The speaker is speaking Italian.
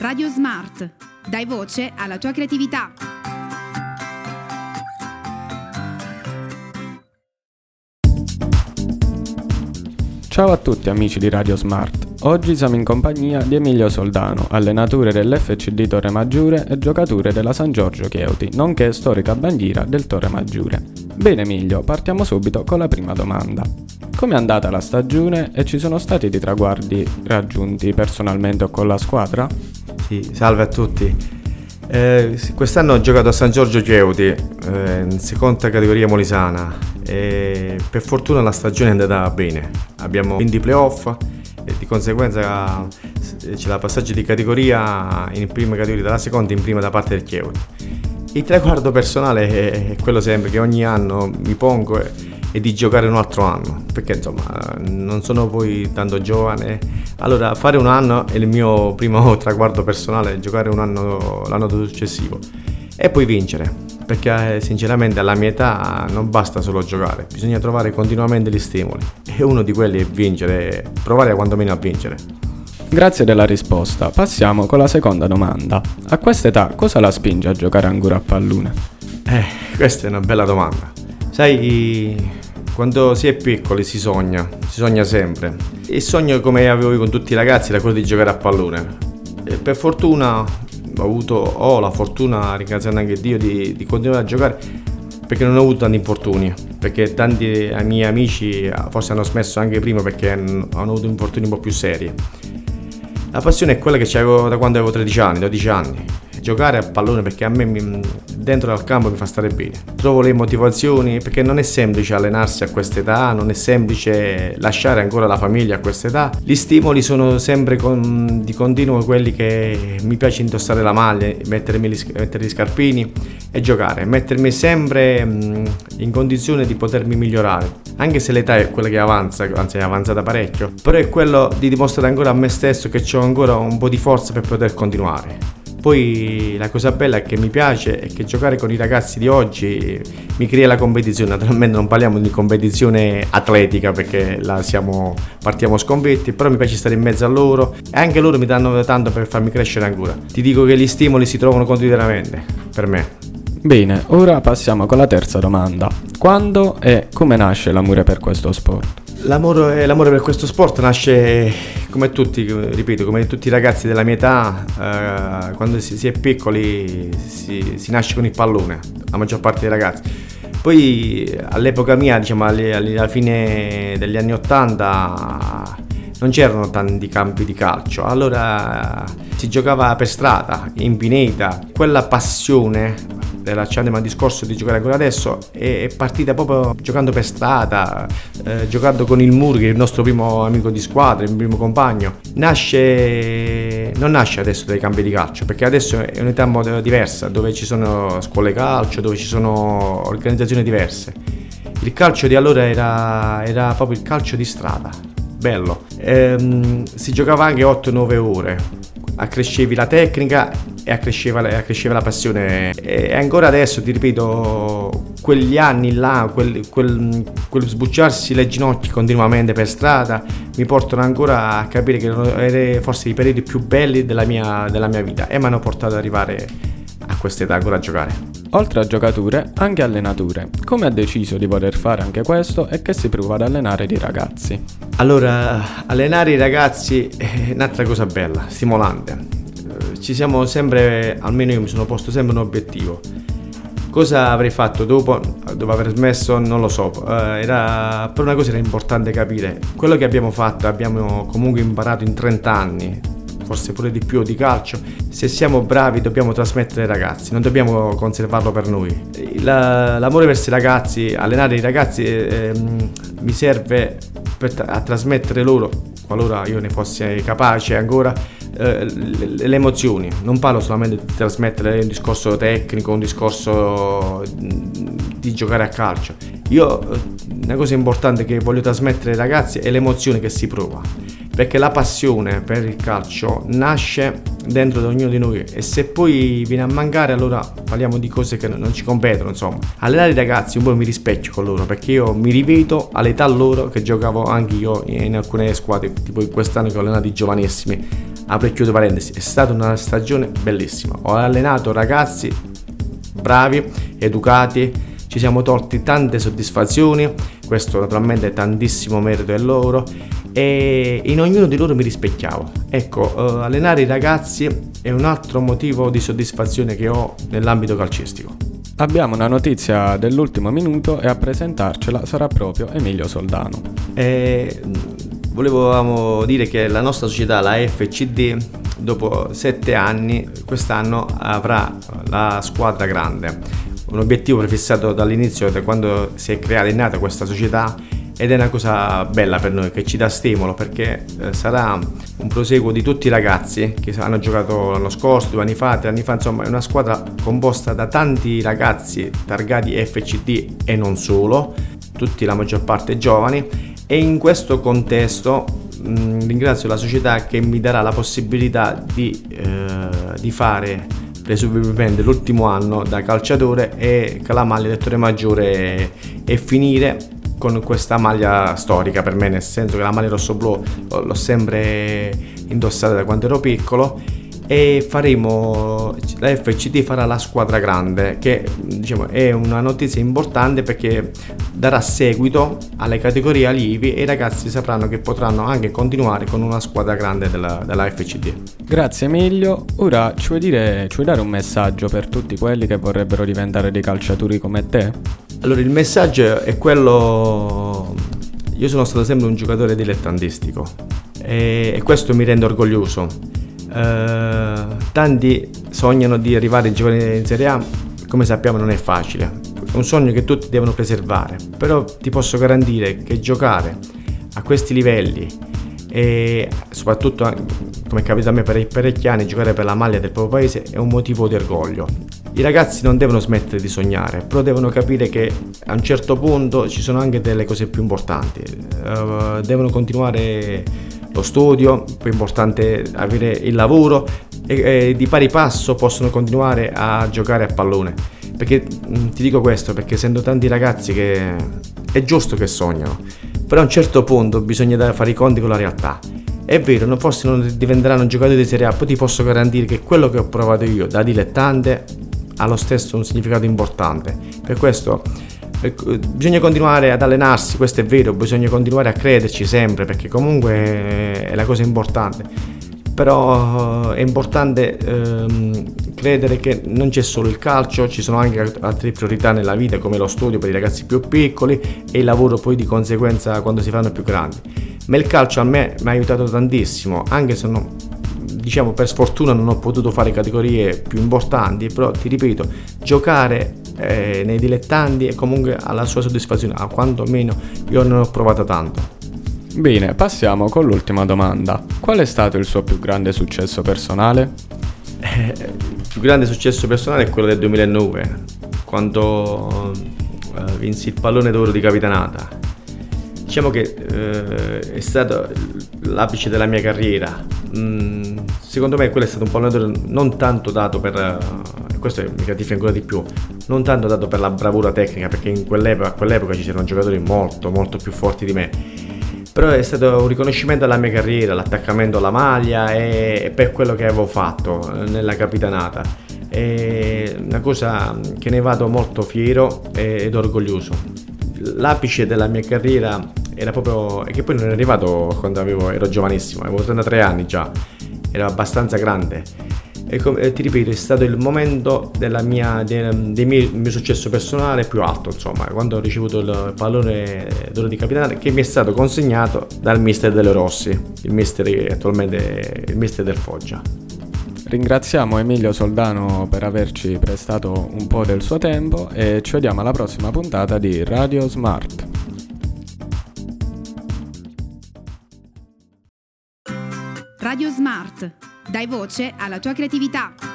Radio Smart. Dai voce alla tua creatività. Ciao a tutti amici di Radio Smart. Oggi siamo in compagnia di Emilio Soldano, allenatore dell'FCD Torre Maggiore e giocatore della San Giorgio Chieuti, nonché storica bandiera del Torre Maggiore. Bene Emilio, partiamo subito con la prima domanda. Come è andata la stagione e ci sono stati dei traguardi raggiunti personalmente o con la squadra? Sì, salve a tutti. Eh, quest'anno ho giocato a San Giorgio Chieuti, eh, in seconda categoria molisana e per fortuna la stagione è andata bene. Abbiamo vinto i playoff e di conseguenza c'è la passaggio di categoria in prima categoria dalla seconda in prima da parte del Chieuti. Il traguardo personale è quello sempre che ogni anno mi pongo e di giocare un altro anno, perché insomma non sono poi tanto giovane. Allora fare un anno è il mio primo traguardo personale, giocare un anno l'anno successivo e poi vincere, perché eh, sinceramente alla mia età non basta solo giocare, bisogna trovare continuamente gli stimoli e uno di quelli è vincere, provare quantomeno a vincere. Grazie della risposta. Passiamo con la seconda domanda. A questa età cosa la spinge a giocare ancora a pallone? Eh, questa è una bella domanda. Sai, quando si è piccoli si sogna, si sogna sempre. Il sogno come avevo io con tutti i ragazzi era quello di giocare a pallone. E per fortuna ho avuto, ho la fortuna, ringraziando anche Dio, di, di continuare a giocare perché non ho avuto tanti infortuni, perché tanti miei amici forse hanno smesso anche prima perché hanno avuto infortuni un po' più seri. La passione è quella che avevo da quando avevo 13 anni, 12 anni. Giocare a pallone perché a me mi, dentro al campo mi fa stare bene. Trovo le motivazioni perché non è semplice allenarsi a quest'età, non è semplice lasciare ancora la famiglia a quest'età. Gli stimoli sono sempre con, di continuo quelli che mi piace indossare la maglia, mettermi gli, mettere gli scarpini e giocare, mettermi sempre in condizione di potermi migliorare. Anche se l'età è quella che avanza, anzi è avanzata parecchio, però è quello di dimostrare ancora a me stesso che ho ancora un po' di forza per poter continuare. Poi la cosa bella che mi piace è che giocare con i ragazzi di oggi mi crea la competizione. Naturalmente non parliamo di competizione atletica perché là siamo, partiamo sconfitti, però mi piace stare in mezzo a loro e anche loro mi danno tanto per farmi crescere ancora. Ti dico che gli stimoli si trovano continuamente per me. Bene, ora passiamo con la terza domanda. Quando e come nasce l'amore per questo sport? L'amore, l'amore, per questo sport nasce come tutti, ripeto, come tutti i ragazzi della mia età, eh, quando si, si, è piccoli si, si, nasce con il pallone, la maggior parte dei ragazzi. Poi all'epoca mia, diciamo alla fine degli anni Ottanta, non c'erano tanti campi di calcio, allora si giocava per strada, in pineta, quella passione lasciandomi al discorso di giocare ancora adesso, è partita proprio giocando per strada, eh, giocando con il Mur, che è il nostro primo amico di squadra, il primo compagno. Nasce, non nasce adesso dai campi di calcio, perché adesso è un'età diversa, dove ci sono scuole calcio, dove ci sono organizzazioni diverse. Il calcio di allora era, era proprio il calcio di strada, bello. Ehm, si giocava anche 8-9 ore, accrescevi la tecnica e accresceva, accresceva la passione. E ancora adesso, ti ripeto, quegli anni là, quel, quel, quel sbucciarsi le ginocchia continuamente per strada, mi portano ancora a capire che erano forse i periodi più belli della mia, della mia vita e mi hanno portato ad arrivare a quest'età ancora a giocare. Oltre a giocature, anche allenature. Come ha deciso di voler fare anche questo e che si prova ad allenare i ragazzi? Allora, allenare i ragazzi è un'altra cosa bella, stimolante ci siamo sempre, almeno io mi sono posto sempre un obiettivo. Cosa avrei fatto dopo, dopo aver smesso, non lo so. Uh, era, per una cosa era importante capire. Quello che abbiamo fatto, abbiamo comunque imparato in 30 anni, forse pure di più di calcio. Se siamo bravi dobbiamo trasmettere ai ragazzi, non dobbiamo conservarlo per noi. La, l'amore verso i ragazzi, allenare i ragazzi eh, mi serve per, a trasmettere loro, qualora io ne fossi capace ancora, eh, le, emozioni. Non parlo solamente di trasmettere un discorso tecnico, un discorso di giocare a calcio. Io eh, una cosa importante che voglio trasmettere ai ragazzi è l'emozione che si prova perché la passione per il calcio nasce dentro di ognuno di noi e se poi viene a mancare allora parliamo di cose che non ci competono insomma allenare i ragazzi un po' mi rispecchio con loro perché io mi rivedo all'età loro che giocavo anche io in alcune squadre tipo quest'anno che ho allenato i giovanissimi apro e chiudo parentesi, è stata una stagione bellissima. Ho allenato ragazzi bravi, educati, ci siamo tolti tante soddisfazioni, questo naturalmente è tantissimo merito è loro e in ognuno di loro mi rispecchiavo. Ecco, uh, allenare i ragazzi è un altro motivo di soddisfazione che ho nell'ambito calcistico. Abbiamo una notizia dell'ultimo minuto e a presentarcela sarà proprio Emilio Soldano. E volevamo dire che la nostra società, la FCD, dopo sette anni, quest'anno avrà la squadra grande. Un obiettivo prefissato dall'inizio, da quando si è creata e nata questa società ed è una cosa bella per noi che ci dà stimolo perché eh, sarà un proseguo di tutti i ragazzi che hanno giocato l'anno scorso, due anni fa, tre anni fa, insomma è una squadra composta da tanti ragazzi targati FCD e non solo, tutti la maggior parte giovani e in questo contesto mh, mm, ringrazio la società che mi darà la possibilità di, eh, di fare presumibilmente l'ultimo anno da calciatore e con la maglia del Torre Maggiore e finire con questa maglia storica. Per me, nel senso che la maglia rosso-blu l'ho sempre indossata da quando ero piccolo e faremo la FCD farà la squadra grande che diciamo è una notizia importante perché darà seguito alle categorie alivi e i ragazzi sapranno che potranno anche continuare con una squadra grande della, della FCD grazie Emilio ora ci vuoi, dire, ci vuoi dare un messaggio per tutti quelli che vorrebbero diventare dei calciatori come te? Allora, il messaggio è quello... Io sono stato sempre un giocatore dilettantistico e questo mi rende orgoglioso. Eh, tanti sognano di arrivare a giocare in Serie A, come sappiamo non è facile. È un sogno che tutti devono preservare, però ti posso garantire che giocare a questi livelli e soprattutto come è capitato a me per parecchi anni giocare per la maglia del proprio paese è un motivo di orgoglio i ragazzi non devono smettere di sognare, però devono capire che a un certo punto ci sono anche delle cose più importanti. Uh, devono continuare lo studio, è importante avere il lavoro e, e, di pari passo possono continuare a giocare a pallone. Perché mm, ti dico questo, perché essendo tanti ragazzi che è giusto che sognano, però a un certo punto bisogna fare i conti con la realtà. È vero, forse non diventeranno giocatori di Serie A, poi ti posso garantire che quello che ho provato io da dilettante ha lo stesso un significato importante. Per questo bisogna continuare ad allenarsi, questo è vero, bisogna continuare a crederci sempre perché comunque è la cosa importante. Però è importante ehm, credere che non c'è solo il calcio, ci sono anche altre priorità nella vita come lo studio per i ragazzi più piccoli e il lavoro poi di conseguenza quando si fanno più grandi. Ma il calcio a me mi ha aiutato tantissimo, anche se non, diciamo per sfortuna non ho potuto fare categorie più importanti, però ti ripeto, giocare eh, nei dilettanti è comunque alla sua soddisfazione, a quanto meno io non ho provato tanto. Bene, passiamo con l'ultima domanda. Qual è stato il suo più grande successo personale? Eh, il più grande successo personale è quello del 2009, quando eh, vinsi il pallone d'oro di capitanata. Diciamo che eh, è stato l'apice della mia carriera. Mm, secondo me quello è stato un pallettore non tanto dato per, uh, questo mi gratifica ancora di più, non tanto dato per la bravura tecnica, perché in quell'epoca, a quell'epoca ci c'erano giocatori molto, molto più forti di me. Però è stato un riconoscimento alla mia carriera, l'attaccamento alla maglia e, per quello che avevo fatto eh, nella capitanata. È una cosa che ne vado molto fiero ed orgoglioso. L'apice della mia carriera era proprio. e che poi non è arrivato quando avevo, ero giovanissimo, avevo 33 anni già, ero abbastanza grande. E come, ti ripeto, è stato il momento della mia, del, del mio, mio, successo personale più alto, insomma, quando ho ricevuto il pallone d'oro di capitale che mi è stato consegnato dal mister delle Rossi, il mister attualmente il mister del Foggia. Ringraziamo Emilio Soldano per averci prestato un po' del suo tempo e ci vediamo alla prossima puntata di Radio Smart. Radio Smart. Dai voce alla tua creatività.